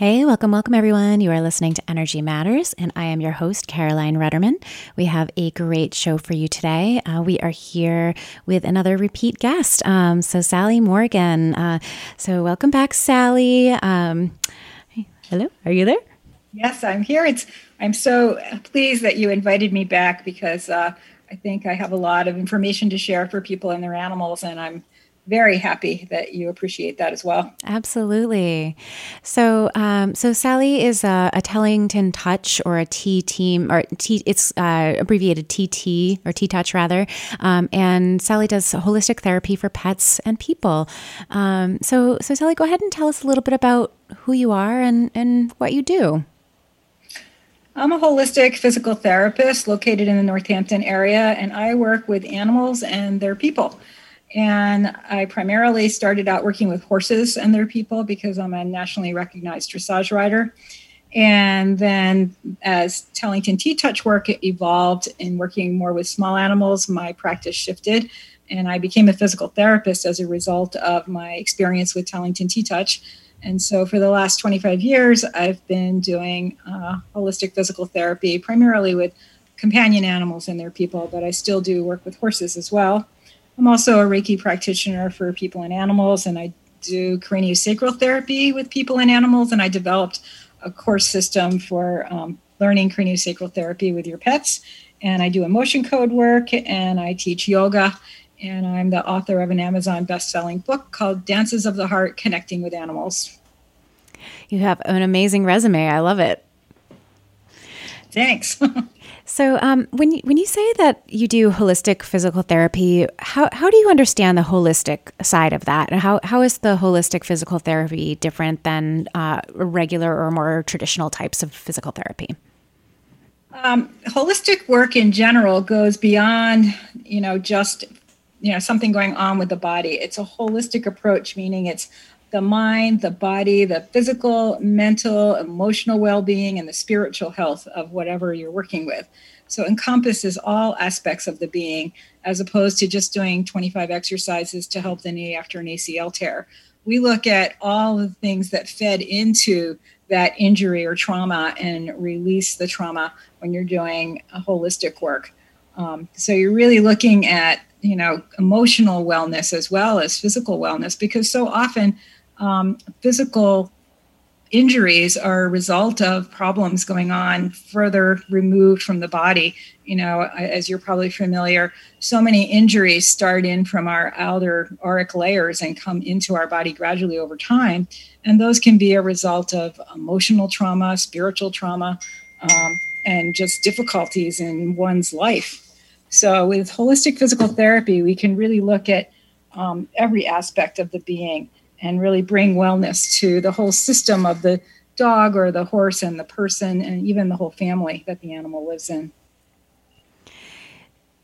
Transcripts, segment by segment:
Hey, welcome, welcome everyone. You are listening to Energy Matters, and I am your host, Caroline Rudderman. We have a great show for you today. Uh, we are here with another repeat guest. Um, so, Sally Morgan. Uh, so, welcome back, Sally. Um, hello, are you there? Yes, I'm here. It's I'm so pleased that you invited me back because uh, I think I have a lot of information to share for people and their animals, and I'm very happy that you appreciate that as well. Absolutely. So, um, so Sally is a, a, Tellington Touch or a T team, or T. It's uh, abbreviated TT or T Touch rather. Um, and Sally does holistic therapy for pets and people. Um, so, so Sally, go ahead and tell us a little bit about who you are and and what you do. I'm a holistic physical therapist located in the Northampton area, and I work with animals and their people. And I primarily started out working with horses and their people because I'm a nationally recognized dressage rider. And then as Tellington T Touch work evolved in working more with small animals, my practice shifted. And I became a physical therapist as a result of my experience with Tellington T Touch. And so for the last 25 years, I've been doing uh, holistic physical therapy, primarily with companion animals and their people, but I still do work with horses as well. I'm also a Reiki practitioner for people and animals, and I do craniosacral therapy with people and animals. And I developed a course system for um, learning craniosacral therapy with your pets. And I do emotion code work, and I teach yoga. And I'm the author of an Amazon best-selling book called Dances of the Heart: Connecting with Animals. You have an amazing resume. I love it. Thanks. So, um, when you, when you say that you do holistic physical therapy, how, how do you understand the holistic side of that? And how, how is the holistic physical therapy different than uh, regular or more traditional types of physical therapy? Um, holistic work in general goes beyond, you know, just you know something going on with the body. It's a holistic approach, meaning it's the mind, the body, the physical, mental, emotional well being, and the spiritual health of whatever you're working with. So, encompasses all aspects of the being as opposed to just doing 25 exercises to help the knee after an ACL tear. We look at all the things that fed into that injury or trauma and release the trauma when you're doing a holistic work. Um, so, you're really looking at you know emotional wellness as well as physical wellness because so often um, physical injuries are a result of problems going on further removed from the body. You know, as you're probably familiar, so many injuries start in from our outer auric layers and come into our body gradually over time. And those can be a result of emotional trauma, spiritual trauma, um, and just difficulties in one's life. So, with holistic physical therapy, we can really look at um, every aspect of the being and really bring wellness to the whole system of the dog or the horse and the person and even the whole family that the animal lives in.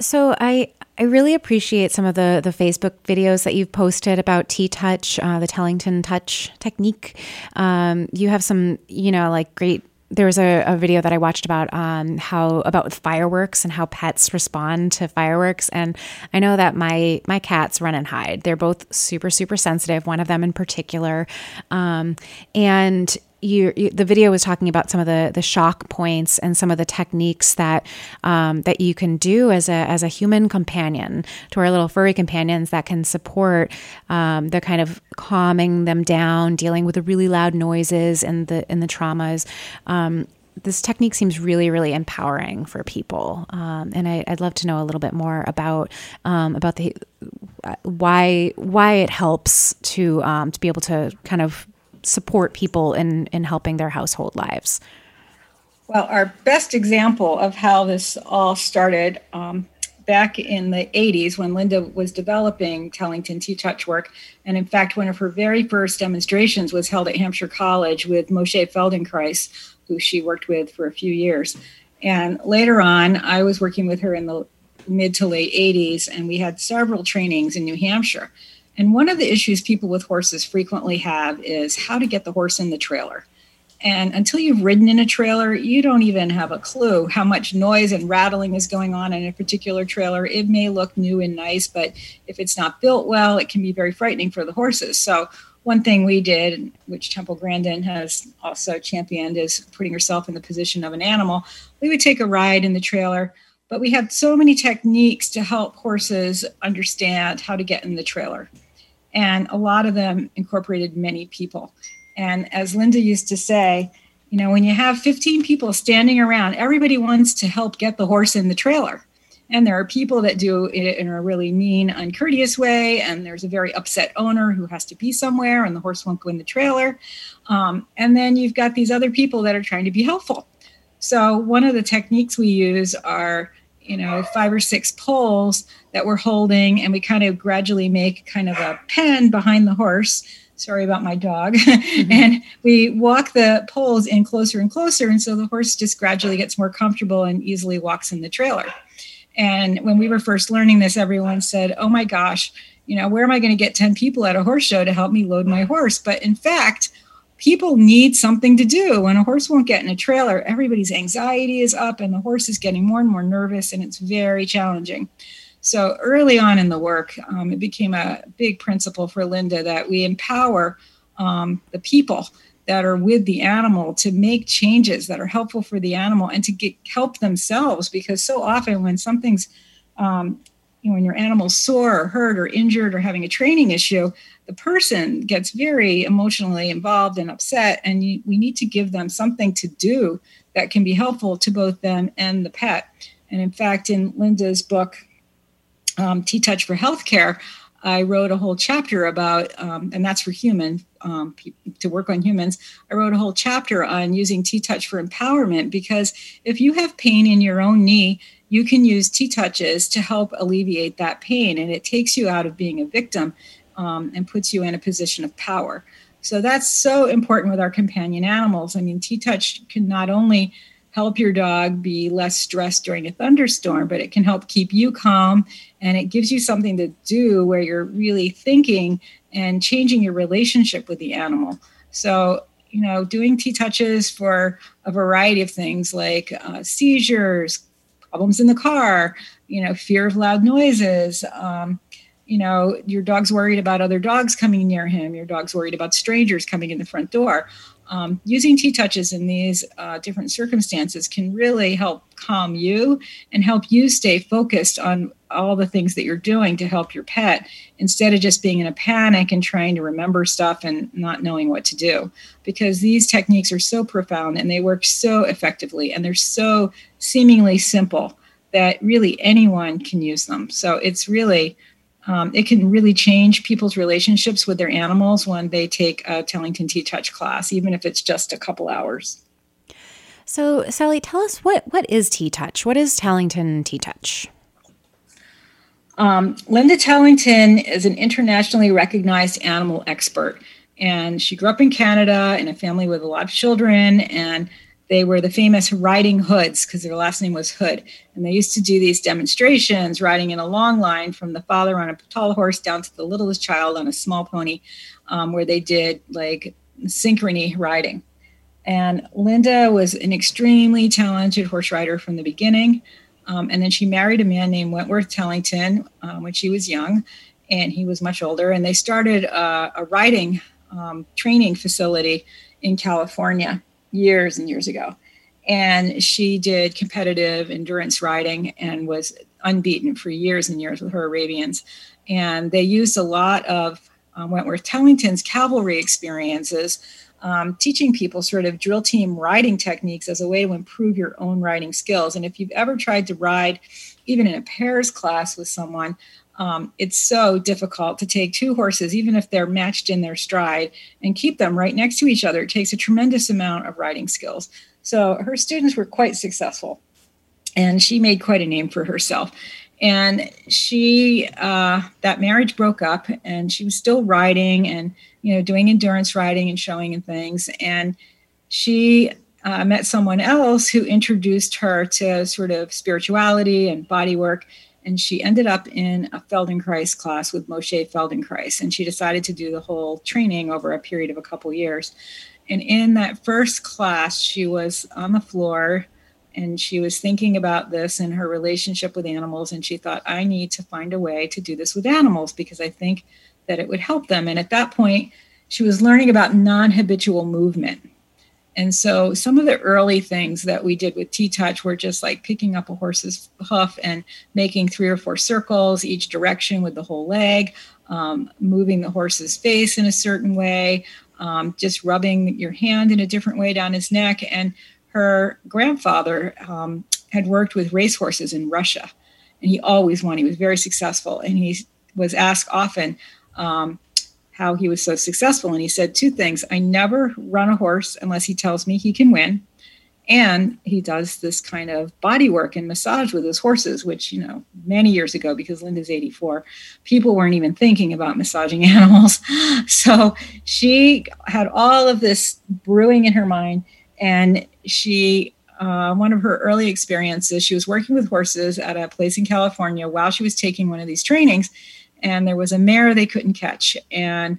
So I I really appreciate some of the the Facebook videos that you've posted about T Touch, uh, the Tellington Touch technique. Um, you have some, you know, like great there was a, a, video that I watched about um, how about fireworks and how pets respond to fireworks. And I know that my my cats run and hide. They're both super super sensitive. One of them in particular, um, and you, you, the video was talking about some of the the shock points and some of the techniques that um, that you can do as a as a human companion to our little furry companions that can support um, the kind of calming them down, dealing with the really loud noises and the and the traumas. Um, this technique seems really, really empowering for people, um, and I, would love to know a little bit more about um, about the why why it helps to um, to be able to kind of support people in in helping their household lives? Well, our best example of how this all started um, back in the 80s when Linda was developing Tellington T Touch work. And in fact, one of her very first demonstrations was held at Hampshire College with Moshe Feldenkrais, who she worked with for a few years. And later on, I was working with her in the mid to late 80s, and we had several trainings in New Hampshire. And one of the issues people with horses frequently have is how to get the horse in the trailer. And until you've ridden in a trailer, you don't even have a clue how much noise and rattling is going on in a particular trailer. It may look new and nice, but if it's not built well, it can be very frightening for the horses. So, one thing we did, which Temple Grandin has also championed, is putting herself in the position of an animal. We would take a ride in the trailer, but we had so many techniques to help horses understand how to get in the trailer. And a lot of them incorporated many people. And as Linda used to say, you know, when you have 15 people standing around, everybody wants to help get the horse in the trailer. And there are people that do it in a really mean, uncourteous way. And there's a very upset owner who has to be somewhere and the horse won't go in the trailer. Um, and then you've got these other people that are trying to be helpful. So, one of the techniques we use are, you know, five or six poles that we're holding, and we kind of gradually make kind of a pen behind the horse. Sorry about my dog. Mm-hmm. and we walk the poles in closer and closer and so the horse just gradually gets more comfortable and easily walks in the trailer. And when we were first learning this everyone said oh my gosh you know where am i going to get 10 people at a horse show to help me load my horse? But in fact people need something to do. When a horse won't get in a trailer everybody's anxiety is up and the horse is getting more and more nervous and it's very challenging. So early on in the work, um, it became a big principle for Linda that we empower um, the people that are with the animal to make changes that are helpful for the animal and to get help themselves because so often when something's um, you know, when your animal's sore or hurt or injured or having a training issue, the person gets very emotionally involved and upset, and you, we need to give them something to do that can be helpful to both them and the pet. And in fact, in Linda's book, um, T Touch for Healthcare, I wrote a whole chapter about, um, and that's for human um, to work on humans. I wrote a whole chapter on using T Touch for empowerment because if you have pain in your own knee, you can use T touches to help alleviate that pain, and it takes you out of being a victim um, and puts you in a position of power. So that's so important with our companion animals. I mean, T touch can not only help your dog be less stressed during a thunderstorm, but it can help keep you calm and it gives you something to do where you're really thinking and changing your relationship with the animal. So, you know, doing T touches for a variety of things like uh, seizures, problems in the car, you know, fear of loud noises. Um, you know, your dog's worried about other dogs coming near him. Your dog's worried about strangers coming in the front door um, using T touches in these uh, different circumstances can really help calm you and help you stay focused on all the things that you're doing to help your pet instead of just being in a panic and trying to remember stuff and not knowing what to do. Because these techniques are so profound and they work so effectively and they're so seemingly simple that really anyone can use them. So it's really um, it can really change people's relationships with their animals when they take a Tellington T Touch class, even if it's just a couple hours. So, Sally, tell us what what is T Touch? What is Tellington T Touch? Um, Linda Tellington is an internationally recognized animal expert, and she grew up in Canada in a family with a lot of children and they were the famous riding hoods because their last name was Hood. And they used to do these demonstrations riding in a long line from the father on a tall horse down to the littlest child on a small pony, um, where they did like synchrony riding. And Linda was an extremely talented horse rider from the beginning. Um, and then she married a man named Wentworth Tellington um, when she was young, and he was much older. And they started uh, a riding um, training facility in California years and years ago. And she did competitive endurance riding and was unbeaten for years and years with her Arabians. And they used a lot of um, Wentworth Tellington's cavalry experiences, um, teaching people sort of drill team riding techniques as a way to improve your own riding skills. And if you've ever tried to ride, even in a pairs class with someone, um, it's so difficult to take two horses, even if they're matched in their stride, and keep them right next to each other. It takes a tremendous amount of riding skills. So her students were quite successful, and she made quite a name for herself. And she, uh, that marriage broke up, and she was still riding and you know doing endurance riding and showing and things. And she uh, met someone else who introduced her to sort of spirituality and body work. And she ended up in a Feldenkrais class with Moshe Feldenkrais. And she decided to do the whole training over a period of a couple years. And in that first class, she was on the floor and she was thinking about this and her relationship with animals. And she thought, I need to find a way to do this with animals because I think that it would help them. And at that point, she was learning about non habitual movement. And so some of the early things that we did with T Touch were just like picking up a horse's hoof and making three or four circles each direction with the whole leg, um, moving the horse's face in a certain way, um, just rubbing your hand in a different way down his neck. And her grandfather um, had worked with racehorses in Russia, and he always won. He was very successful, and he was asked often um, how he was so successful. And he said two things I never run a horse unless he tells me he can win. And he does this kind of body work and massage with his horses, which, you know, many years ago, because Linda's 84, people weren't even thinking about massaging animals. So she had all of this brewing in her mind. And she, uh, one of her early experiences, she was working with horses at a place in California while she was taking one of these trainings. And there was a mare they couldn't catch. And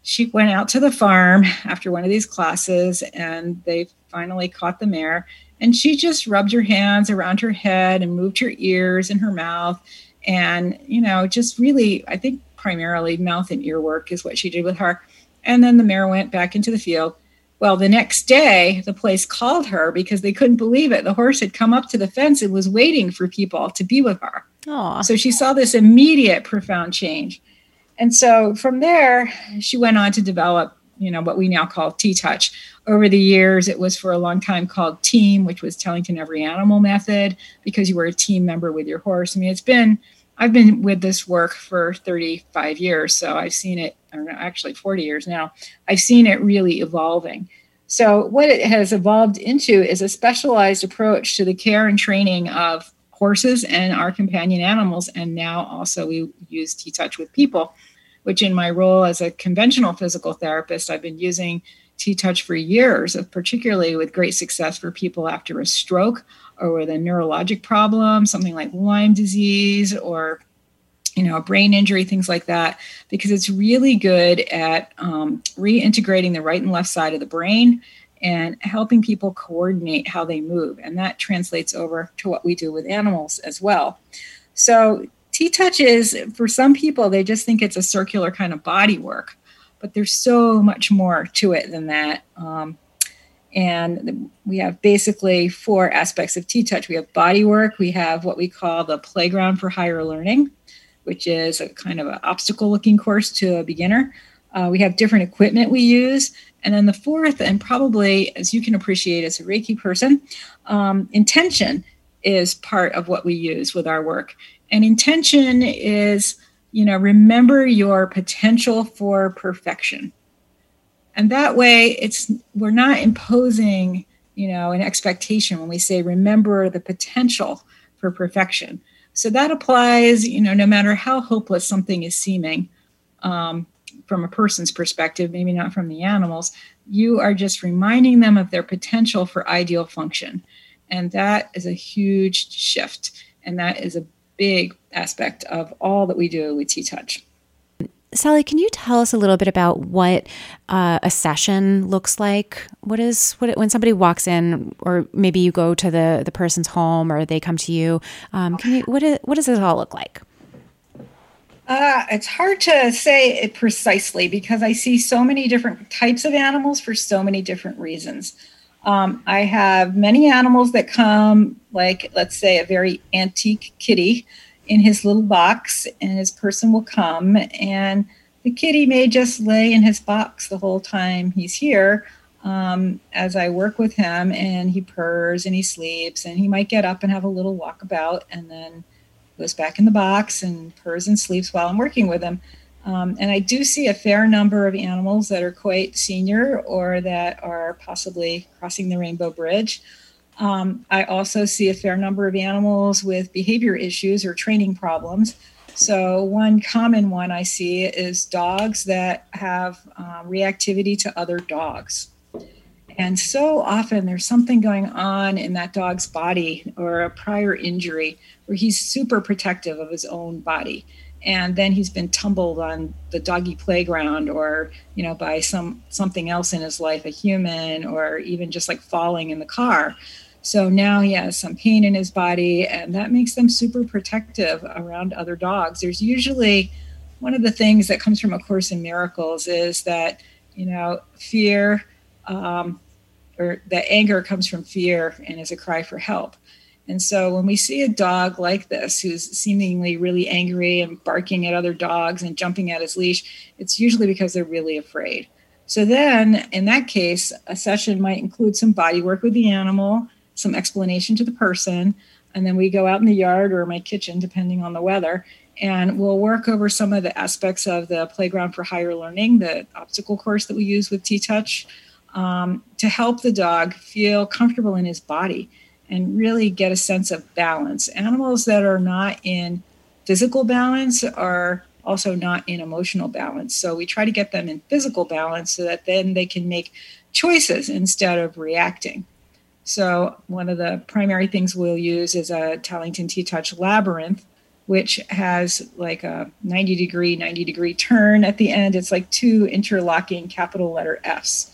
she went out to the farm after one of these classes and they finally caught the mare. And she just rubbed her hands around her head and moved her ears and her mouth. And you know just really i think primarily mouth and ear work is what she did with her. And then the mare went back into the field. Well the next day the place called her because they couldn't believe it. The horse had come up to the fence and was waiting for people to be with her Aww. so she saw this immediate profound change and so from there, she went on to develop, you know, what we now call T Touch. Over the years, it was for a long time called Team, which was Tellington Every Animal Method, because you were a team member with your horse. I mean, it's been, I've been with this work for 35 years, so I've seen it, or actually 40 years now. I've seen it really evolving. So, what it has evolved into is a specialized approach to the care and training of horses and our companion animals. And now also we use T Touch with people, which in my role as a conventional physical therapist, I've been using T Touch for years, particularly with great success for people after a stroke or with a neurologic problem, something like Lyme disease or you know, a brain injury, things like that, because it's really good at um, reintegrating the right and left side of the brain and helping people coordinate how they move. And that translates over to what we do with animals as well. So, T touch is for some people, they just think it's a circular kind of body work, but there's so much more to it than that. Um, and we have basically four aspects of T touch we have body work, we have what we call the playground for higher learning, which is a kind of an obstacle looking course to a beginner. Uh, we have different equipment we use. And then the fourth, and probably as you can appreciate as a Reiki person, um, intention is part of what we use with our work. And intention is, you know, remember your potential for perfection. And that way it's we're not imposing, you know, an expectation when we say remember the potential for perfection. So that applies, you know, no matter how hopeless something is seeming. Um, from a person's perspective, maybe not from the animals, you are just reminding them of their potential for ideal function. And that is a huge shift. And that is a big aspect of all that we do with T Touch. Sally, can you tell us a little bit about what uh, a session looks like? What is what when somebody walks in, or maybe you go to the the person's home, or they come to you? Um, can you what is, what does this all look like? Uh, it's hard to say it precisely because I see so many different types of animals for so many different reasons. Um, I have many animals that come, like let's say a very antique kitty in his little box, and his person will come, and the kitty may just lay in his box the whole time he's here. Um, as I work with him, and he purrs and he sleeps, and he might get up and have a little walkabout, and then goes back in the box and purrs and sleeps while I'm working with him. Um, and I do see a fair number of animals that are quite senior or that are possibly crossing the rainbow bridge. Um, I also see a fair number of animals with behavior issues or training problems. So, one common one I see is dogs that have um, reactivity to other dogs. And so often there's something going on in that dog's body or a prior injury where he's super protective of his own body. And then he's been tumbled on the doggy playground or, you know, by some something else in his life, a human, or even just like falling in the car. So now he has some pain in his body, and that makes them super protective around other dogs. There's usually one of the things that comes from A Course in Miracles is that, you know, fear um, or that anger comes from fear and is a cry for help. And so when we see a dog like this, who's seemingly really angry and barking at other dogs and jumping at his leash, it's usually because they're really afraid. So then, in that case, a session might include some body work with the animal some explanation to the person, and then we go out in the yard or my kitchen, depending on the weather, and we'll work over some of the aspects of the playground for higher learning, the obstacle course that we use with T Touch, um, to help the dog feel comfortable in his body and really get a sense of balance. Animals that are not in physical balance are also not in emotional balance. So we try to get them in physical balance so that then they can make choices instead of reacting. So, one of the primary things we'll use is a Tellington T Touch Labyrinth, which has like a 90 degree, 90 degree turn at the end. It's like two interlocking capital letter F's.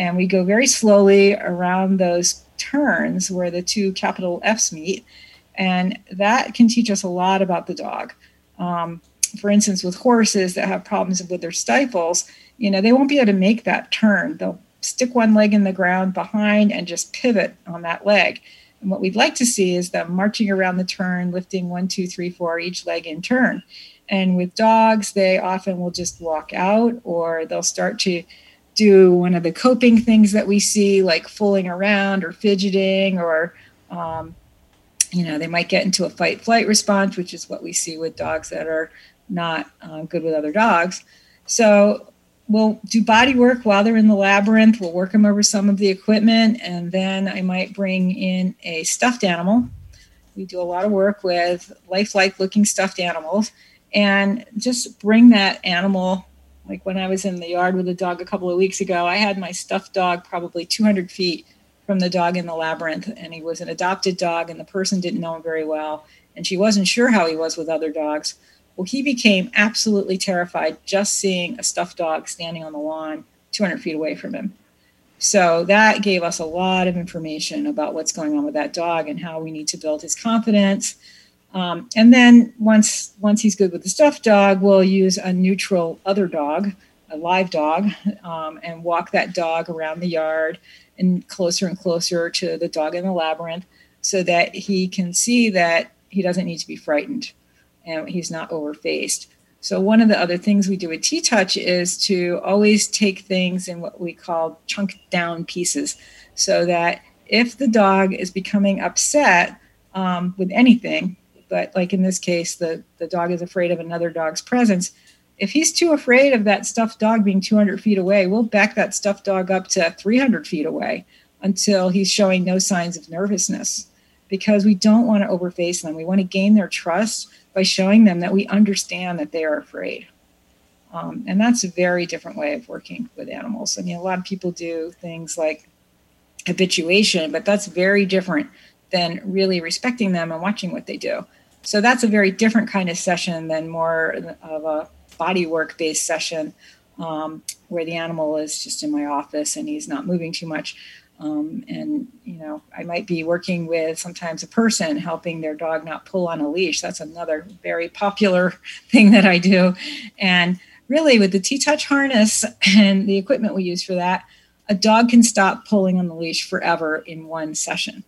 And we go very slowly around those turns where the two capital F's meet. And that can teach us a lot about the dog. Um, for instance, with horses that have problems with their stifles, you know, they won't be able to make that turn. They'll stick one leg in the ground behind and just pivot on that leg. And what we'd like to see is them marching around the turn, lifting one, two, three, four, each leg in turn. And with dogs, they often will just walk out or they'll start to do one of the coping things that we see, like fooling around or fidgeting, or, um, you know, they might get into a fight flight response, which is what we see with dogs that are not uh, good with other dogs. So we'll do body work while they're in the labyrinth. We'll work them over some of the equipment, and then I might bring in a stuffed animal. We do a lot of work with lifelike looking stuffed animals, and just bring that animal. Like when I was in the yard with a dog a couple of weeks ago, I had my stuffed dog probably 200 feet from the dog in the labyrinth, and he was an adopted dog, and the person didn't know him very well, and she wasn't sure how he was with other dogs. Well, he became absolutely terrified just seeing a stuffed dog standing on the lawn 200 feet away from him. So that gave us a lot of information about what's going on with that dog and how we need to build his confidence. Um, and then once once he's good with the stuffed dog, we'll use a neutral other dog, a live dog, um, and walk that dog around the yard and closer and closer to the dog in the labyrinth, so that he can see that he doesn't need to be frightened and he's not overfaced. So one of the other things we do with T-Touch is to always take things in what we call chunk down pieces, so that if the dog is becoming upset um, with anything, but like in this case, the, the dog is afraid of another dog's presence. If he's too afraid of that stuffed dog being 200 feet away, we'll back that stuffed dog up to 300 feet away until he's showing no signs of nervousness because we don't want to overface them. We want to gain their trust by showing them that we understand that they are afraid. Um, and that's a very different way of working with animals. I mean, a lot of people do things like habituation, but that's very different than really respecting them and watching what they do. So that's a very different kind of session than more of a body work based session um, where the animal is just in my office and he's not moving too much. Um, and you know i might be working with sometimes a person helping their dog not pull on a leash. That's another very popular thing that i do. And really with the t-touch harness and the equipment we use for that a dog can stop pulling on the leash forever in one session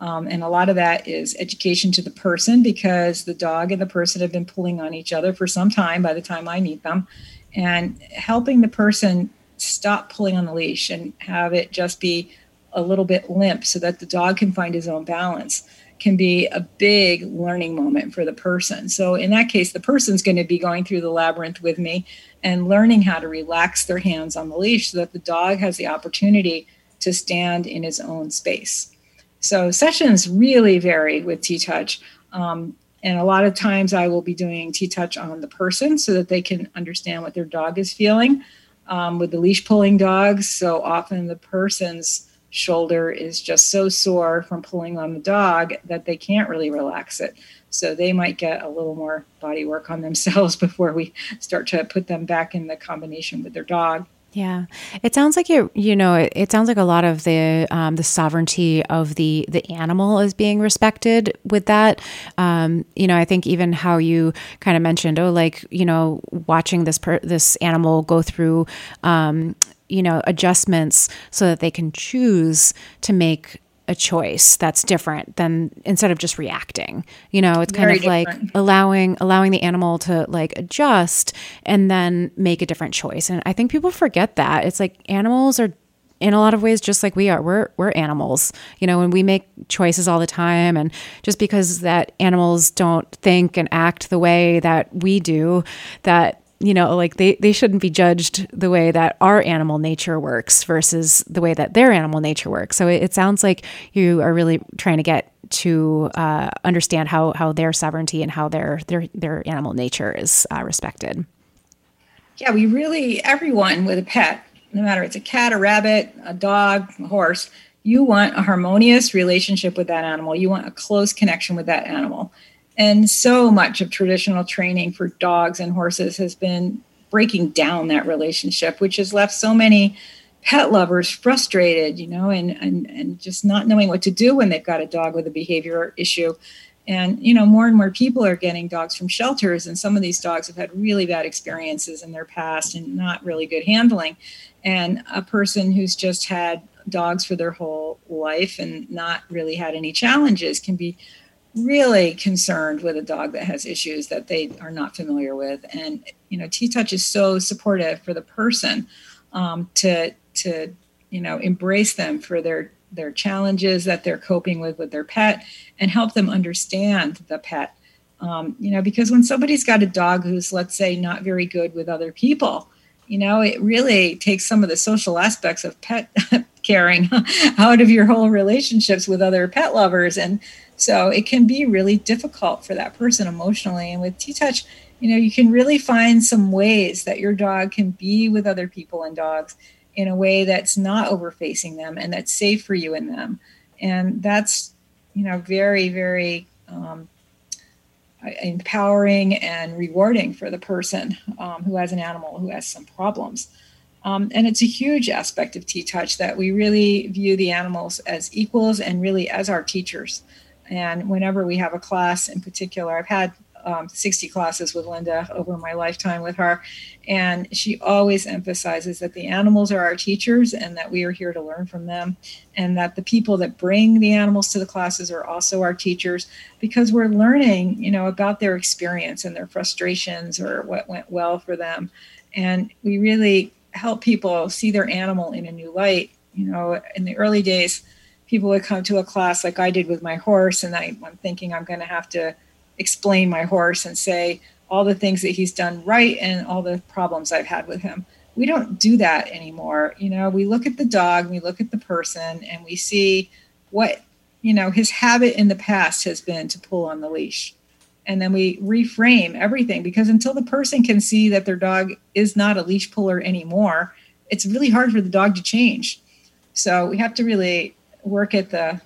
um, and a lot of that is education to the person because the dog and the person have been pulling on each other for some time by the time i meet them and helping the person stop pulling on the leash and have it just be a little bit limp so that the dog can find his own balance can be a big learning moment for the person. So, in that case, the person's going to be going through the labyrinth with me and learning how to relax their hands on the leash so that the dog has the opportunity to stand in his own space. So sessions really vary with T Touch. Um, and a lot of times I will be doing T Touch on the person so that they can understand what their dog is feeling. Um, with the leash pulling dogs, so often the person's shoulder is just so sore from pulling on the dog that they can't really relax it. So they might get a little more body work on themselves before we start to put them back in the combination with their dog. Yeah, it sounds like you you know it, it sounds like a lot of the um, the sovereignty of the the animal is being respected with that. Um, you know, I think even how you kind of mentioned, oh, like you know, watching this per- this animal go through. Um, you know adjustments so that they can choose to make a choice that's different than instead of just reacting you know it's kind of like allowing allowing the animal to like adjust and then make a different choice. And i think people forget that. It's like animals are in a lot of ways just like we are. We're we're animals you know and we make choices all the time. And just because that animals don't think and act the way that we do that you know like they they shouldn't be judged the way that our animal nature works versus the way that their animal nature works. So it, it sounds like you are really trying to get to uh, understand how how their sovereignty and how their their their animal nature is uh, respected. Yeah we really everyone with a pet no matter it's a cat a rabbit a dog a horse you want a harmonious relationship with that animal. You want a close connection with that animal and so much of traditional training for dogs and horses has been breaking down that relationship, which has left so many pet lovers frustrated, you know, and, and, and just not knowing what to do when they've got a dog with a behavior issue. And, you know, more and more people are getting dogs from shelters, and some of these dogs have had really bad experiences in their past and not really good handling. And a person who's just had dogs for their whole life and not really had any challenges can be really concerned with a dog that has issues that they are not familiar with. And you know t-touch is so supportive for the person um, to to you know embrace them for their their challenges that they're coping with with their pet and help them understand the pet. Um, you know because when somebody's got a dog who's let's say not very good with other people you know it really takes some of the social aspects of pet caring out of your whole relationships with other pet lovers. And so it can be really difficult for that person emotionally. And with T Touch, you know, you can really find some ways that your dog can be with other people and dogs in a way that's not overfacing them and that's safe for you and them. And that's, you know, very, very um, empowering and rewarding for the person um, who has an animal who has some problems. Um, and it's a huge aspect of T Touch that we really view the animals as equals and really as our teachers. And whenever we have a class in particular, I've had um, 60 classes with Linda over my lifetime with her. And she always emphasizes that the animals are our teachers and that we are here to learn from them. And that the people that bring the animals to the classes are also our teachers because we're learning, you know, about their experience and their frustrations or what went well for them. And we really help people see their animal in a new light. You know, in the early days, people would come to a class like I did with my horse, and I, I'm thinking I'm going to have to explain my horse and say all the things that he's done right and all the problems I've had with him. We don't do that anymore. You know, we look at the dog, we look at the person, and we see what, you know, his habit in the past has been to pull on the leash. And then we reframe everything because until the person can see that their dog is not a leash puller anymore, it's really hard for the dog to change. So we have to really work at the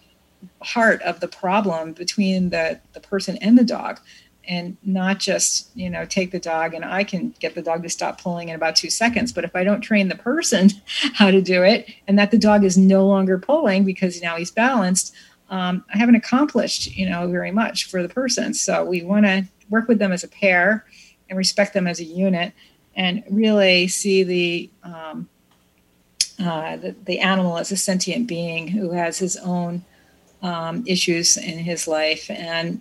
heart of the problem between the, the person and the dog and not just you know take the dog and i can get the dog to stop pulling in about two seconds but if i don't train the person how to do it and that the dog is no longer pulling because now he's balanced um, i haven't accomplished you know very much for the person. So we want to work with them as a pair and respect them as a unit and really see the um, uh, the, the, animal as a sentient being who has his own um, issues in his life. And,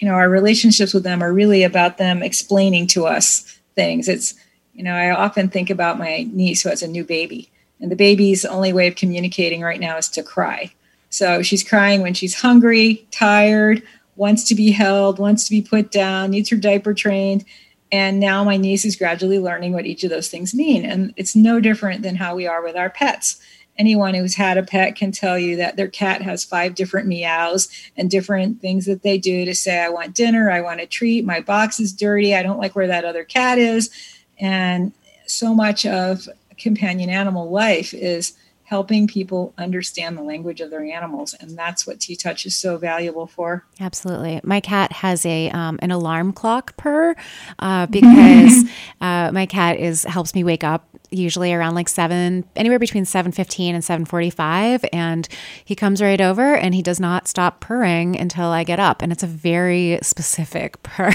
you know, our relationships with them are really about them explaining to us things. It's, you know, I often think about my niece who has a new baby, and the baby's only way of communicating right now is to cry. So she's crying when she's hungry, tired, wants to be held, wants to be put down, needs her diaper trained. And now my niece is gradually learning what each of those things mean. And it's no different than how we are with our pets. anyone who's had a pet can tell you that their cat has five different meows and different things that they do to say, I want dinner, I want a treat, my box is dirty, I don't like where that other cat is. And so much of companion animal life is helping people understand the language of their animals and that's what t-touch is so valuable for. Absolutely. My cat has a um, an alarm clock purr uh, because uh, my cat is helps me wake up usually around like 7 anywhere between 7.15 and 7.45 and he comes right over and he does not stop purring until i get up and it's a very specific purr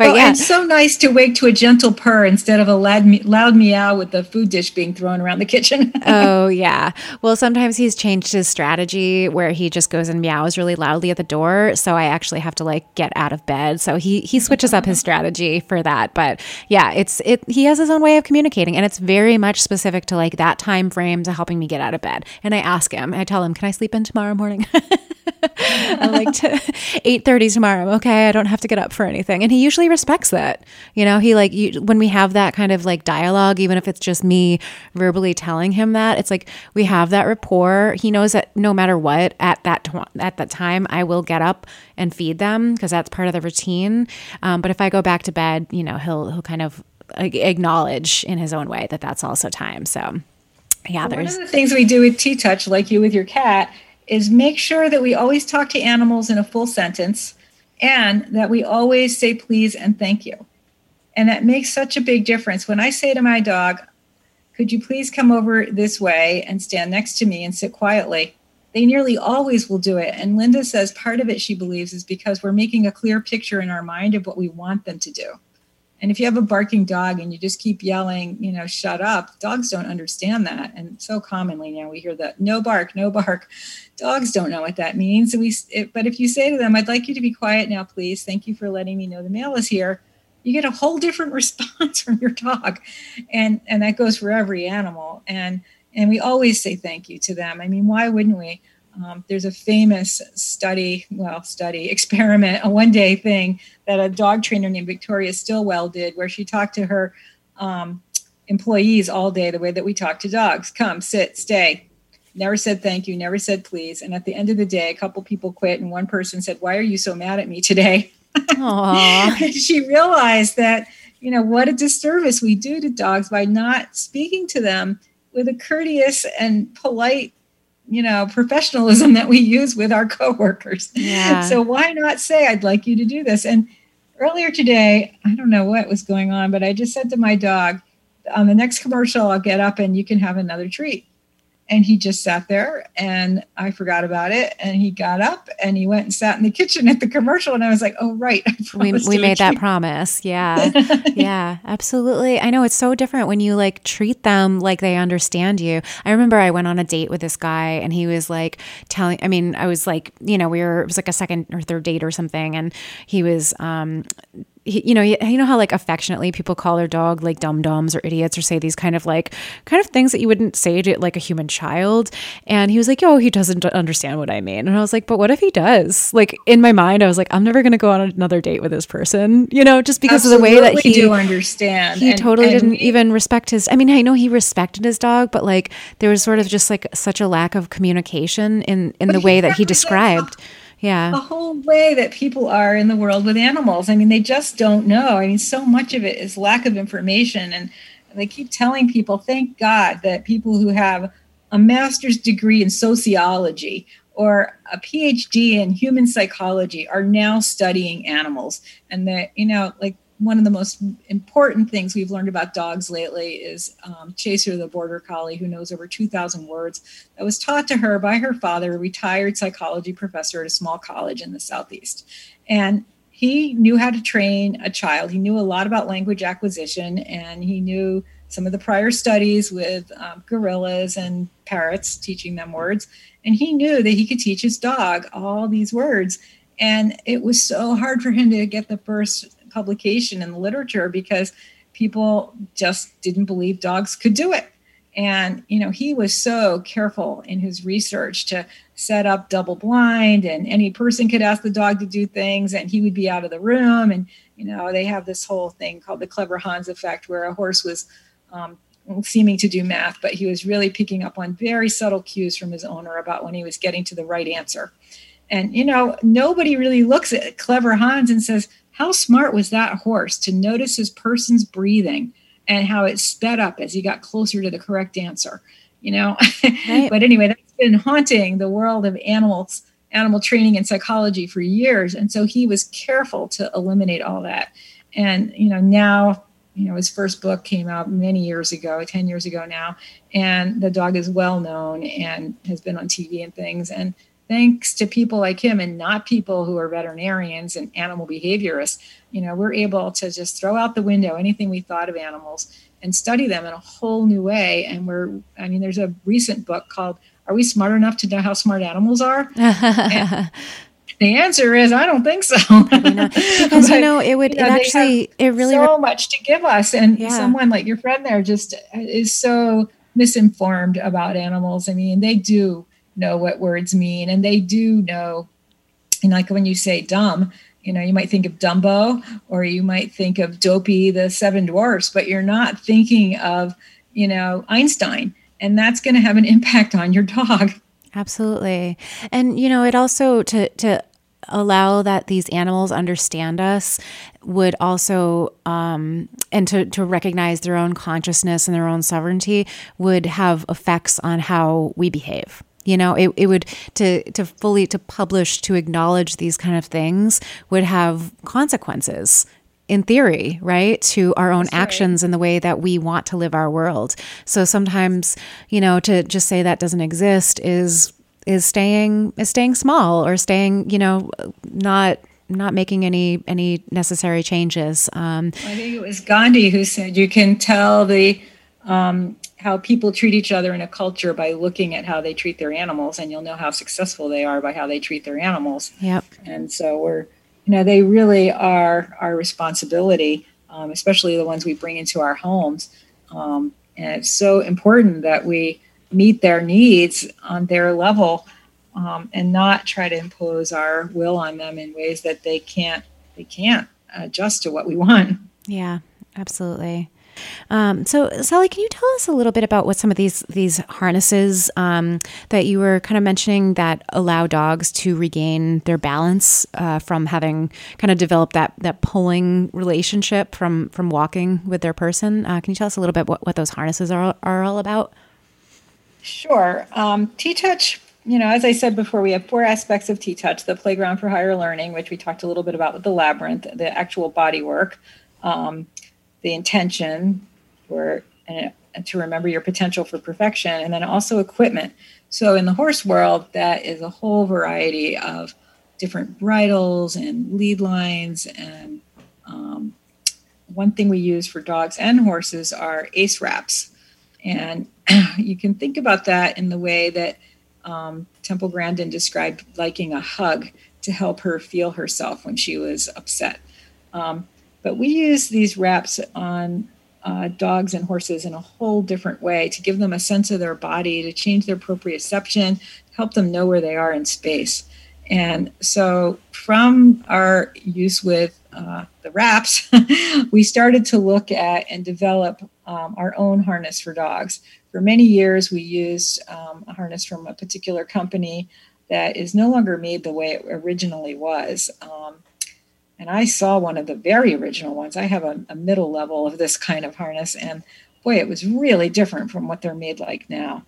but oh, yeah, it's so nice to wake to a gentle purr instead of a loud, loud meow with the food dish being thrown around the kitchen. oh yeah. Well, sometimes he's changed his strategy where he just goes and meows really loudly at the door, so I actually have to like get out of bed. So he he switches up his strategy for that. But yeah, it's it. He has his own way of communicating, and it's very much specific to like that time frame to helping me get out of bed. And I ask him, I tell him, "Can I sleep in tomorrow morning?" I like to 8:30 tomorrow. Okay, I don't have to get up for anything. And he usually respects that. You know, he like you, when we have that kind of like dialogue even if it's just me verbally telling him that, it's like we have that rapport. He knows that no matter what at that t- at that time I will get up and feed them because that's part of the routine. Um, but if I go back to bed, you know, he'll he'll kind of acknowledge in his own way that that's also time. So yeah, well, there's one of the things we do with T Touch, like you with your cat, is make sure that we always talk to animals in a full sentence and that we always say please and thank you. And that makes such a big difference. When I say to my dog, could you please come over this way and stand next to me and sit quietly? They nearly always will do it. And Linda says part of it, she believes, is because we're making a clear picture in our mind of what we want them to do. And if you have a barking dog and you just keep yelling, you know, shut up, dogs don't understand that. And so commonly now we hear that no bark, no bark. Dogs don't know what that means. we, it, but if you say to them, I'd like you to be quiet now, please. Thank you for letting me know the mail is here. You get a whole different response from your dog. And, and that goes for every animal. And, and we always say thank you to them. I mean, why wouldn't we? Um, there's a famous study, well, study, experiment, a one day thing that a dog trainer named Victoria Stilwell did, where she talked to her um, employees all day the way that we talk to dogs come, sit, stay. Never said thank you, never said please. And at the end of the day, a couple people quit, and one person said, Why are you so mad at me today? she realized that, you know, what a disservice we do to dogs by not speaking to them with a courteous and polite you know professionalism that we use with our coworkers. Yeah. so why not say i'd like you to do this? And earlier today i don't know what was going on but i just said to my dog on the next commercial i'll get up and you can have another treat and he just sat there and i forgot about it and he got up and he went and sat in the kitchen at the commercial and i was like oh right we, we made that promise. Yeah. Yeah absolutely. I know it's so different when you like treat them like they understand you. I remember i went on a date with this guy and he was like telling i mean i was like you know we were it was like a second or third date or something and he was um you know, you, you know how like affectionately people call their dog like dum dums or idiots or say these kind of like kind of things that you wouldn't say to like a human child. And he was like, "Oh, he doesn't understand what I mean." And I was like, "But what if he does?" Like in my mind, I was like, "I'm never going to go on another date with this person," you know, just because Absolutely of the way that he do understand. He and, totally and didn't we, even respect his. I mean, I know he respected his dog, but like there was sort of just like such a lack of communication in in the way that he described yeah. The whole way that people are in the world with animals. I mean they just don't know. I mean so much of it is lack of information. And they keep telling people thank god that people who have a master's degree in sociology or a phd in human psychology are now studying animals. And that you know like one of the most important things we've learned about dogs lately is um, Chaser the Border Collie, who knows over 2,000 words, that was taught to her by her father, a retired psychology professor at a small college in the Southeast. And he knew how to train a child. He knew a lot about language acquisition, and he knew some of the prior studies with um, gorillas and parrots, teaching them words. And he knew that he could teach his dog all these words. And it was so hard for him to get the first publication in the literature because people just didn't believe dogs could do it. And, you know, he was so careful in his research to set up double blind and any person could ask the dog to do things and he would be out of the room. And, you know, they have this whole thing called the clever Hans effect where a horse was um, seeming to do math, but he was really picking up on very subtle cues from his owner about when he was getting to the right answer. And, you know, nobody really looks at clever Hans and says, How smart was that horse to notice his person's breathing and how it sped up as he got closer to the correct answer? You know, right. but anyway, that's been haunting the world of animals, animal training and psychology for years. And so he was careful to eliminate all that. And, you know, now you know his first book came out many years ago 10 years ago now and the dog is well known and has been on tv and things and thanks to people like him and not people who are veterinarians and animal behaviorists you know we're able to just throw out the window anything we thought of animals and study them in a whole new way and we're i mean there's a recent book called are we smart enough to know how smart animals are The answer is I don't think so. because but, you know it would you know, it actually it really so re- much to give us, and yeah. someone like your friend there just is so misinformed about animals. I mean, they do know what words mean, and they do know, and like when you say dumb, you know, you might think of Dumbo or you might think of Dopey, the Seven Dwarfs, but you're not thinking of, you know, Einstein, and that's going to have an impact on your dog. Absolutely. And you know, it also to to allow that these animals understand us would also um, and to, to recognize their own consciousness and their own sovereignty would have effects on how we behave you know it, it would to to fully to publish to acknowledge these kind of things would have consequences in theory, right, to our own That's actions right. and the way that we want to live our world. So sometimes, you know, to just say that doesn't exist is is staying is staying small or staying, you know, not not making any any necessary changes. Um, I think it was Gandhi who said you can tell the um, how people treat each other in a culture by looking at how they treat their animals, and you'll know how successful they are by how they treat their animals. Yep. And so we're, you know, they really are our responsibility, um, especially the ones we bring into our homes. Um, and it's so important that we meet their needs on their level um, and not try to impose our will on them in ways that they can't they can't adjust to what we want yeah absolutely um, so Sally, can you tell us a little bit about what some of these these harnesses um, that you were kind of mentioning that allow dogs to regain their balance uh, from having kind of developed that that pulling relationship from from walking with their person? Uh, can you tell us a little bit what, what those harnesses are are all about? Sure. Um, T Touch, you know, as I said before, we have four aspects of T Touch the playground for higher learning, which we talked a little bit about with the labyrinth, the actual body work, um, the intention for uh, to remember your potential for perfection, and then also equipment. So in the horse world, that is a whole variety of different bridles and lead lines and um, one thing we use for dogs and horses are ace wraps and you can think about that in the way that um, Temple Grandin described liking a hug to help her feel herself when she was upset. Um, but we use these wraps on uh, dogs and horses in a whole different way to give them a sense of their body, to change their proprioception, help them know where they are in space. And so, from our use with uh, the wraps, we started to look at and develop um, our own harness for dogs. For many years, we used um, a harness from a particular company that is no longer made the way it originally was. Um, and I saw one of the very original ones. I have a, a, middle level of this kind of harness, and boy, it was really different from what they're made like now.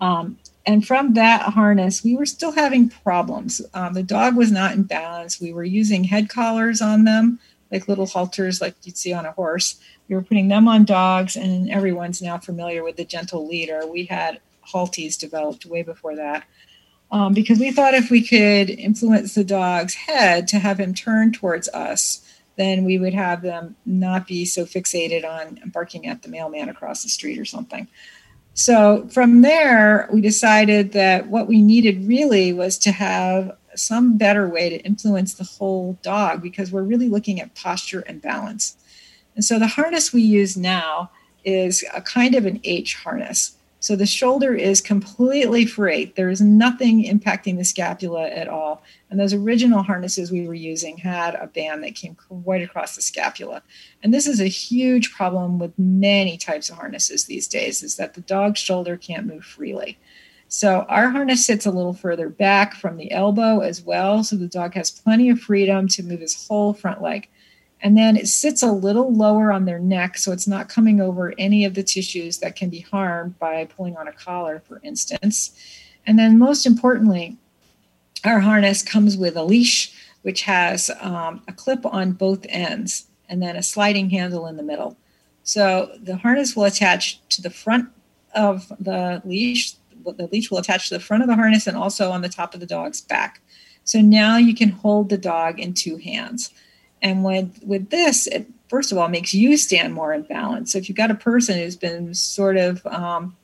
Um, and from that harness, we were still having problems. Um, the dog was not in balance. We were using head collars on them, like little halters, like you'd see on a horse. We were putting them on dogs, and everyone's now familiar with the gentle leader. We had Halties developed way before that. Um, because we thought if we could influence the dog's head to have him turn towards us, then we would have them not be so fixated on barking at the mailman across the street or something. So from there, we decided that what we needed really was to have some better way to influence the whole dog because we're really looking at posture and balance. And so the harness we use now is a kind of an H harness. So the shoulder is completely free. There is nothing impacting the scapula at all. And those original harnesses we were using had a band that came right across the scapula. And this is a huge problem with many types of harnesses these days is that the dog's shoulder can't move freely. So our harness sits a little further back from the elbow as well. So the dog has plenty of freedom to move his whole front leg. And then it sits a little lower on their neck, so it's not coming over any of the tissues that can be harmed by pulling on a collar, for instance. And then, most importantly, our harness comes with a leash, which has um, a clip on both ends and then a sliding handle in the middle. So the harness will attach to the front of the leash. The leash will attach to the front of the harness and also on the top of the dog's back. So now you can hold the dog in two hands. And with with this, it first of all makes you stand more in balance. So if you've got a person who's been sort of, um,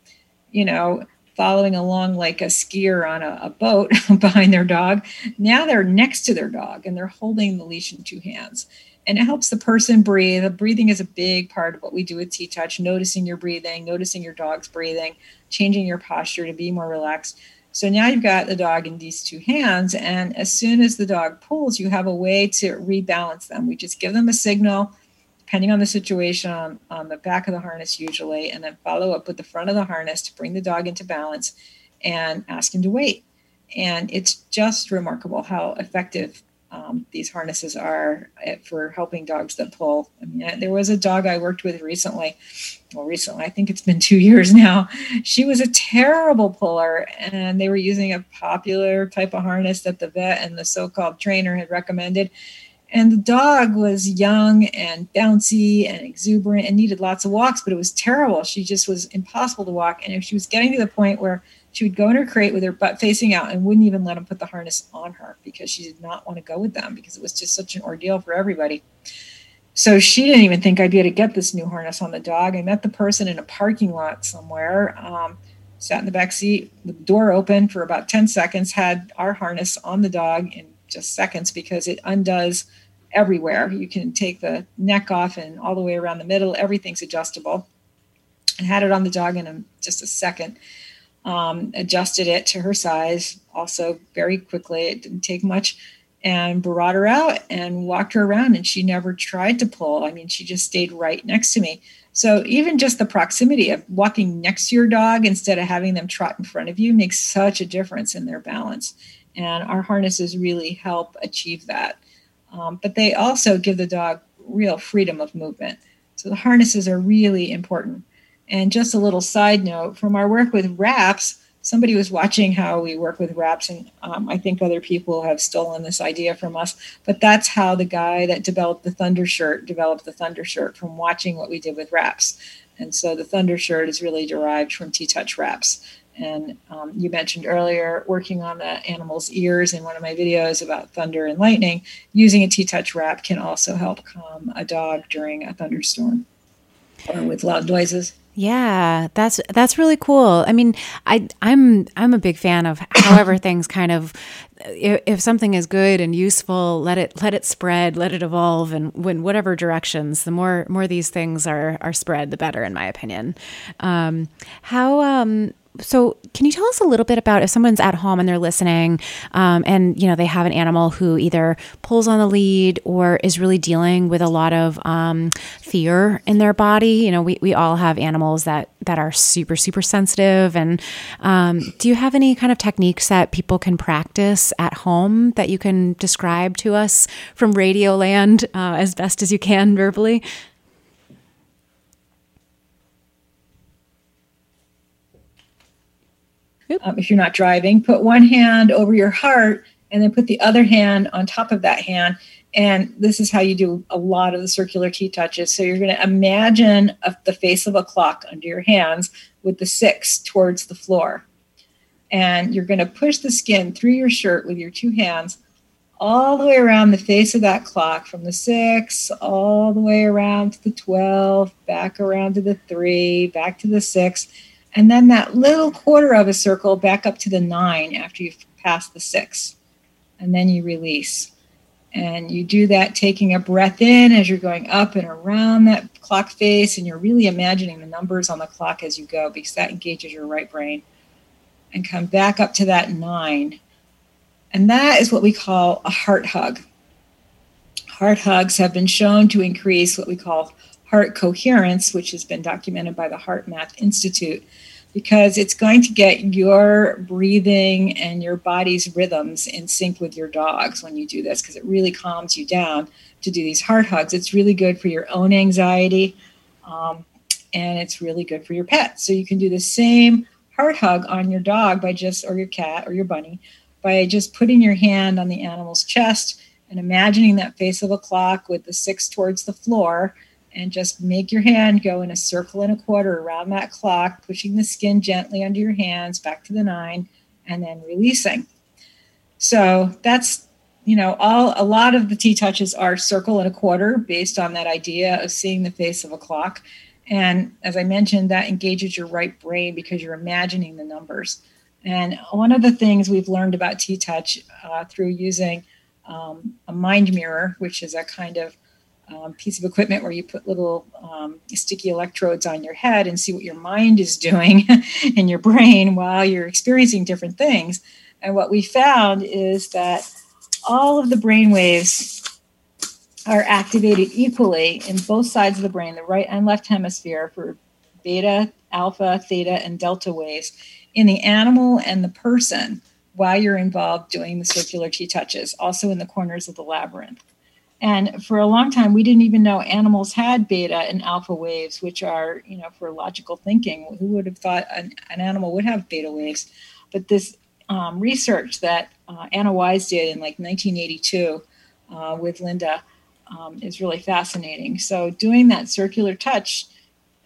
you know, following along like a skier on a, a boat behind their dog, now they're next to their dog and they're holding the leash in two hands and it helps the person breathe. The breathing is a big part of what we do with T Touch, noticing your breathing, noticing your dog's breathing, changing your posture to be more relaxed. So now you've got the dog in these two hands, and as soon as the dog pulls, you have a way to rebalance them. We just give them a signal, depending on the situation, on, on the back of the harness usually, and then follow up with the front of the harness to bring the dog into balance and ask him to wait. And it's just remarkable how effective um, these harnesses are for helping dogs that pull. I mean, there was a dog I worked with recently. Well, recently, I think it's been two years now. She was a terrible puller, and they were using a popular type of harness that the vet and the so called trainer had recommended. And the dog was young and bouncy and exuberant and needed lots of walks, but it was terrible. She just was impossible to walk. And if she was getting to the point where she would go in her crate with her butt facing out and wouldn't even let them put the harness on her because she did not want to go with them because it was just such an ordeal for everybody. So she didn't even think I'd be able to get this new harness on the dog. I met the person in a parking lot somewhere, um, sat in the back seat, the door open for about 10 seconds, had our harness on the dog in just seconds because it undoes everywhere. You can take the neck off and all the way around the middle, everything's adjustable. And had it on the dog in just a second um, adjusted it to her size also very quickly. It didn't take much and brought her out and walked her around and she never tried to pull. I mean, she just stayed right next to me. So even just the proximity of walking next to your dog instead of having them trot in front of you makes such a difference in their balance. And our harnesses really help achieve that. Um, but they also give the dog real freedom of movement. So the harnesses are really important. And just a little side note from our work with wraps, somebody was watching how we work with wraps, and um, I think other people have stolen this idea from us. But that's how the guy that developed the Thunder shirt developed the Thunder shirt from watching what we did with wraps. And so the Thunder shirt is really derived from T Touch wraps. And um, you mentioned earlier working on the animal's ears in one of my videos about thunder and lightning. Using a T Touch wrap can also help calm a dog during a thunderstorm or with loud noises. Yeah, that's that's really cool. I mean, I I'm I'm a big fan of however things kind of if, if, something is good and useful, let it let it spread, let it evolve, and when whatever directions, the more more these things are are spread, the better, in my opinion. Um, how um, so can you tell us a little bit about if someone's at home and they're listening um, and you know they have an animal who either pulls on the lead or is really dealing with a lot of um, fear in their body? You know we, we all have animals that that are super super sensitive and um, do you have any kind of techniques that people can practice at home that you can describe to us from radio land uh, as best as you can verbally um, if you're not driving. Put one hand over your heart and then put the other hand on top of that hand. And this is how you do a lot of the circular T touches. So you're going to imagine a, the face of a clock under your hands with the six towards the floor. And you're going to push the skin through your shirt with your two hands all the way around the face of that clock from the six all the way around to the 12, back around to the three, back to the six and then that little quarter of a circle back up to the nine after you've passed the six. And then you release. And you do that taking a breath in as you're going up and around that clock face and you're really imagining the numbers on the clock as you go because that engages your right brain. And come back up to that nine. And that is what we call a heart hug. Heart hugs have been shown to increase what we call heart coherence, which has been documented by the HeartMath Institute, because it's going to get your breathing and your body's rhythms in sync with your dog's when you do this, because it really calms you down to do these heart hugs. It's really good for your own anxiety, um, and it's really good for your pet. So you can do the same heart hug on your dog by just, or your cat or your bunny, by just putting your hand on the animal's chest and imagining that face of a clock with the six towards the floor and just make your hand go in a circle and a quarter around that clock, pushing the skin gently under your hands back to the nine, and then releasing. So that's you know all a lot of the T touches are circle and a quarter based on that idea of seeing the face of a clock. And as I mentioned, that engages your right brain because you're imagining the numbers. And one of the things we've learned about T touch uh, through using um, a mind mirror, which is a kind of um, piece of equipment where you put little um, sticky electrodes on your head and see what your mind is doing in your brain while you're experiencing different things. And what we found is that all of the brain waves are activated equally in both sides of the brain, the right and left hemisphere, for beta, alpha, theta, and delta waves in the animal and the person while you're involved doing the circular T touches, also in the corners of the labyrinth. And for a long time, we didn't even know animals had beta and alpha waves, which are, you know, for logical thinking. Who would have thought an, an animal would have beta waves? But this um, research that uh, Anna Wise did in like 1982 uh, with Linda um, is really fascinating. So, doing that circular touch,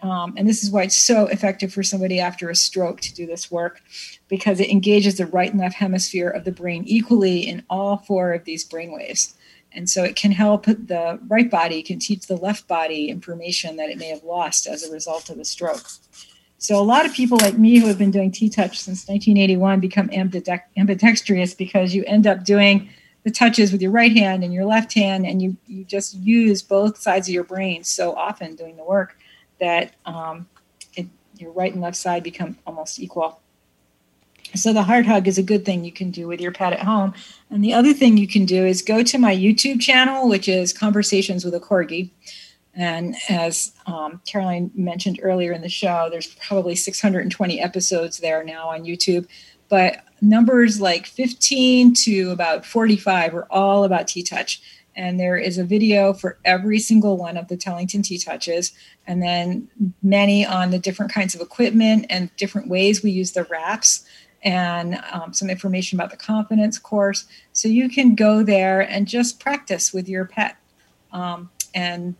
um, and this is why it's so effective for somebody after a stroke to do this work, because it engages the right and left hemisphere of the brain equally in all four of these brain waves. And so it can help the right body, can teach the left body information that it may have lost as a result of a stroke. So a lot of people like me who have been doing T-touch since 1981 become ambidextrous because you end up doing the touches with your right hand and your left hand, and you you just use both sides of your brain so often doing the work that um, it, your right and left side become almost equal. So the heart hug is a good thing you can do with your pet at home. And the other thing you can do is go to my YouTube channel, which is Conversations with a Corgi. And as um, Caroline mentioned earlier in the show, there's probably 620 episodes there now on YouTube. But numbers like 15 to about 45 are all about T Touch. And there is a video for every single one of the Tellington T Touches, and then many on the different kinds of equipment and different ways we use the wraps and um, some information about the confidence course. So you can go there and just practice with your pet, um, and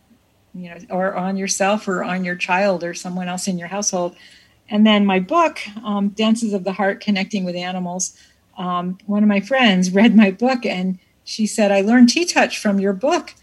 you know, or on yourself or on your child or someone else in your household. And then my book, um, Dances of the Heart: Connecting with Animals. Um, one of my friends read my book and she said, "I learned T-touch from your book."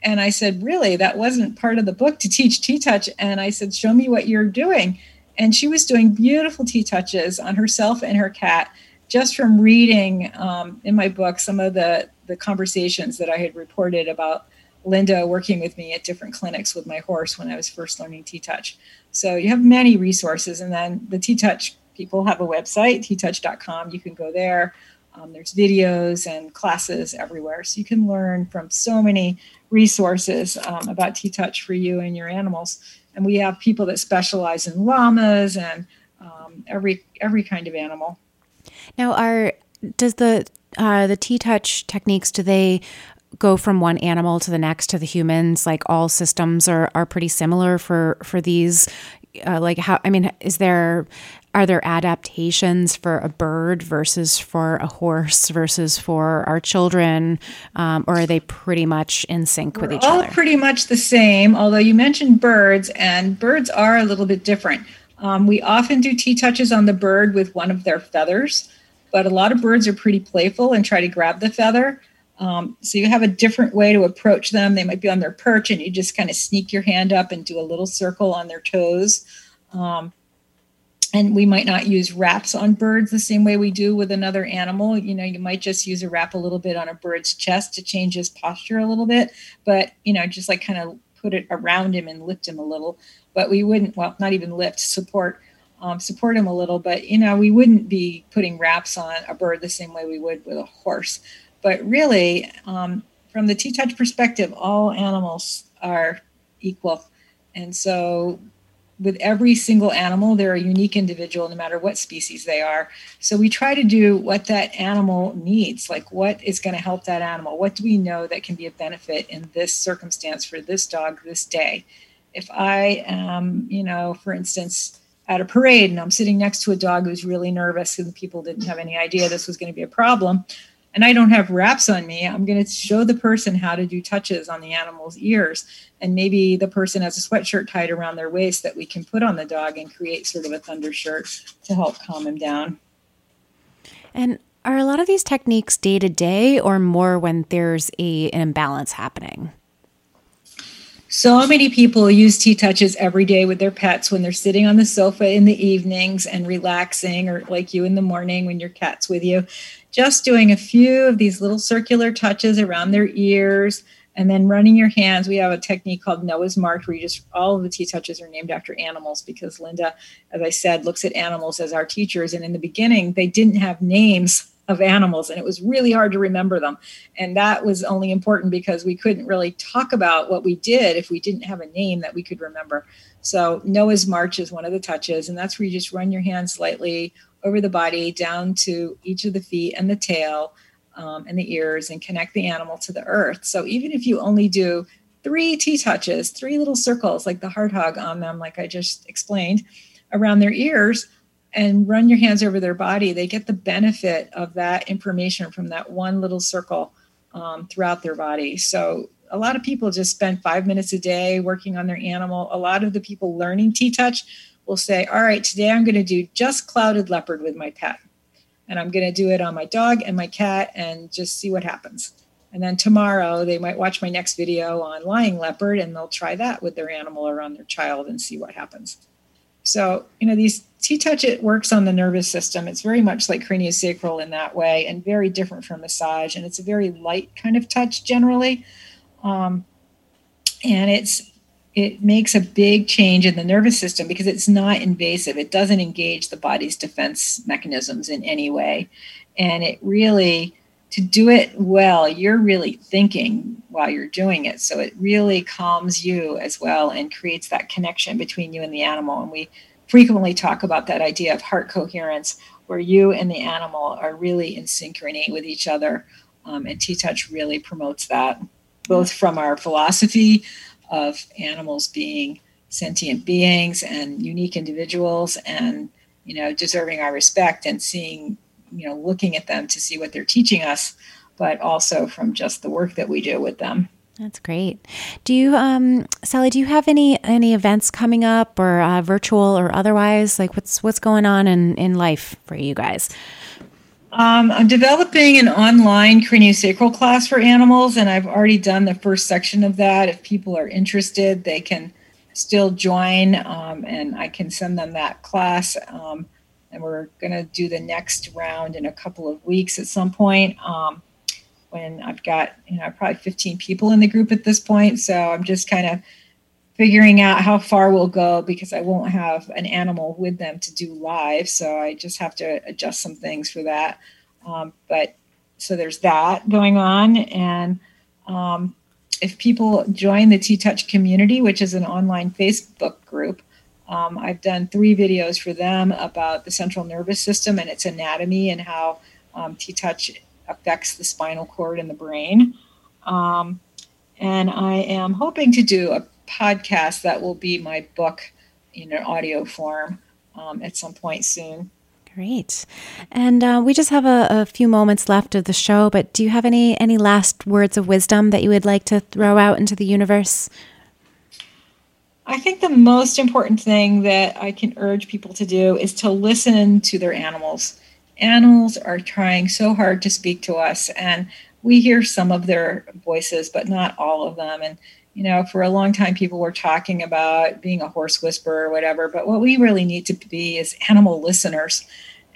And I said, Really? That wasn't part of the book to teach T touch. And I said, Show me what you're doing and she was doing beautiful T touches on herself and her cat just from reading um, in my book some of the the conversations that I had reported about Linda working with me at different clinics with my horse when I was first learning T touch. So you have many resources, and then the T touch people have a website, ttouch.com. You can go there. Um, there's videos and classes everywhere, so you can learn from so many resources um, about T touch for you and your animals and we have people that specialize in llamas and um, every every kind of animal. Now, are does the uh, the T touch techniques do they go from one animal to the next to the humans? Like all systems are are pretty similar for for these. Uh, like how I mean, is there are there adaptations for a bird versus for a horse versus for our children? Um, or are they pretty much in sync We're with each all other? All pretty much the same although you mentioned birds and birds are a little bit different. Um, we often do t touches on the bird with one of their feathers but a lot of birds are pretty playful and try to grab the feather. Um, so you have a different way to approach them. They might be on their perch and you just kind of sneak your hand up and do a little circle on their toes. Um, and we might not use wraps on birds the same way we do with another animal you know you might just use a wrap a little bit on a bird's chest to change his posture a little bit but you know just like kind of put it around him and lift him a little, but we wouldn't, well, not even lift, support. Um, support him a little, but you know, we wouldn't be putting wraps on a bird the same way we would with a horse. But really, um, from the T touch perspective, all animals are equal. And so with every single animal, they're a unique individual no matter what species they are. So we try to do what that animal needs, like what is going to help that animal? What do we know that can be a benefit in this circumstance for this dog this day? If I am, you know, for instance, at a parade and I'm sitting next to a dog who's really nervous and people didn't have any idea this was going to be a problem, and I don't have wraps on me, I'm going to show the person how to do touches on the animal's ears. And maybe the person has a sweatshirt tied around their waist that we can put on the dog and create sort of a thunder shirt to help calm him down. And are a lot of these techniques day to day or more when there's a, an imbalance happening? So many people use T touches every day with their pets when they're sitting on the sofa in the evenings and relaxing, or like you in the morning when your cat's with you just doing a few of these little circular touches around their ears and then running your hands. We have a technique called Noah's March where you just all of the T touches are named after animals because Linda, as I said, looks at animals as our teachers. And in the beginning, they didn't have names of animals and it was really hard to remember them. And that was only important because we couldn't really talk about what we did if we didn't have a name that we could remember. So Noah's March is one of the touches, and that's where you just run your hands slightly over the body down to each of the feet and the tail um, and the ears and connect the animal to the earth. So even if you only do three T touches, three little circles like the heart hug on them, like I just explained, around their ears, and run your hands over their body, they get the benefit of that information from that one little circle um, throughout their body. So a lot of people just spend five minutes a day working on their animal. A lot of the people learning T touch will say, All right, today I'm going to do just clouded leopard with my pet. And I'm going to do it on my dog and my cat and just see what happens. And then tomorrow they might watch my next video on lying leopard and they'll try that with their animal or on their child and see what happens. So, you know, these T touch, it works on the nervous system. It's very much like craniosacral in that way and very different from massage. And it's a very light kind of touch generally. Um, and it's it makes a big change in the nervous system because it's not invasive. It doesn't engage the body's defense mechanisms in any way. And it really, to do it well, you're really thinking while you're doing it. So it really calms you as well and creates that connection between you and the animal. And we frequently talk about that idea of heart coherence, where you and the animal are really in synchrony with each other. Um, and T Touch really promotes that, both from our philosophy of animals being sentient beings and unique individuals and you know deserving our respect and seeing you know looking at them to see what they're teaching us but also from just the work that we do with them that's great. Do you, um, Sally? Do you have any any events coming up, or uh, virtual or otherwise? Like, what's what's going on in in life for you guys? Um, I'm developing an online craniosacral class for animals, and I've already done the first section of that. If people are interested, they can still join, um, and I can send them that class. Um, and we're going to do the next round in a couple of weeks at some point. Um, when I've got, you know, probably 15 people in the group at this point. So I'm just kind of figuring out how far we'll go because I won't have an animal with them to do live. So I just have to adjust some things for that. Um, but so there's that going on. And um, if people join the T Touch community, which is an online Facebook group, um, I've done three videos for them about the central nervous system and its anatomy and how um, T Touch affects the spinal cord and the brain. Um, and I am hoping to do a podcast that will be my book in an audio form um, at some point soon. Great. And uh, we just have a, a, few moments left of the show, but do you have any any last words of wisdom that you would like to throw out into the universe? I think the most important thing that I can urge people to do is to listen to their animals. Animals are trying so hard to speak to us, and we hear some of their voices, but not all of them. And you know, for a long time, people were talking about being a horse whisperer or whatever. But what we really need to be is animal listeners.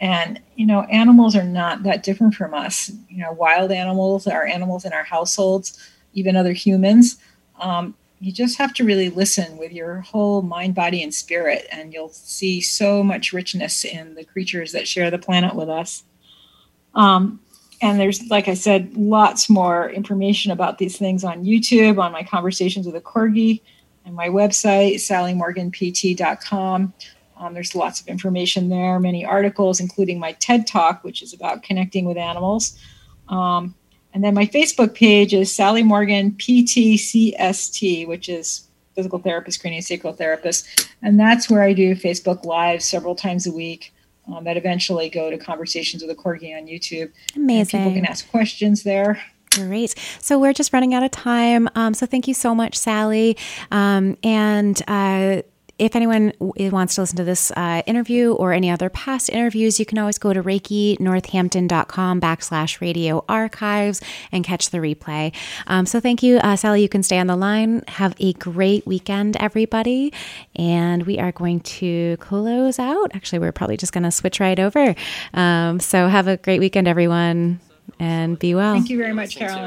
And, you know, animals are not that different from us. You know, wild animals are animals in our households, even other humans. Um, you just have to really listen with your whole mind, body, and spirit, and you'll see so much richness in the creatures that share the planet with us. Um, and there's, like I said, lots more information about these things on YouTube, on my conversations with a corgi, and my website, sallymorganpt.com. Um, there's lots of information there, many articles, including my TED Talk, which is about connecting with animals. Um, and then my Facebook page is Sally Morgan PTCST, which is physical therapist, craniosacral therapist. And that's where I do Facebook Live several times a week um, that eventually go to conversations with a corgi on YouTube. Amazing. People can ask questions there. Great. So we're just running out of time. Um, so thank you so much, Sally. Um, and uh, if anyone wants to listen to this uh, interview or any other past interviews, you can always go to reikinorthampton.com backslash radio archives and catch the replay. Um, so thank you, uh, Sally. You can stay on the line. Have a great weekend, everybody. And we are going to close out. Actually, we're probably just going to switch right over. Um, so have a great weekend, everyone, and be well. Thank you very much, Caroline.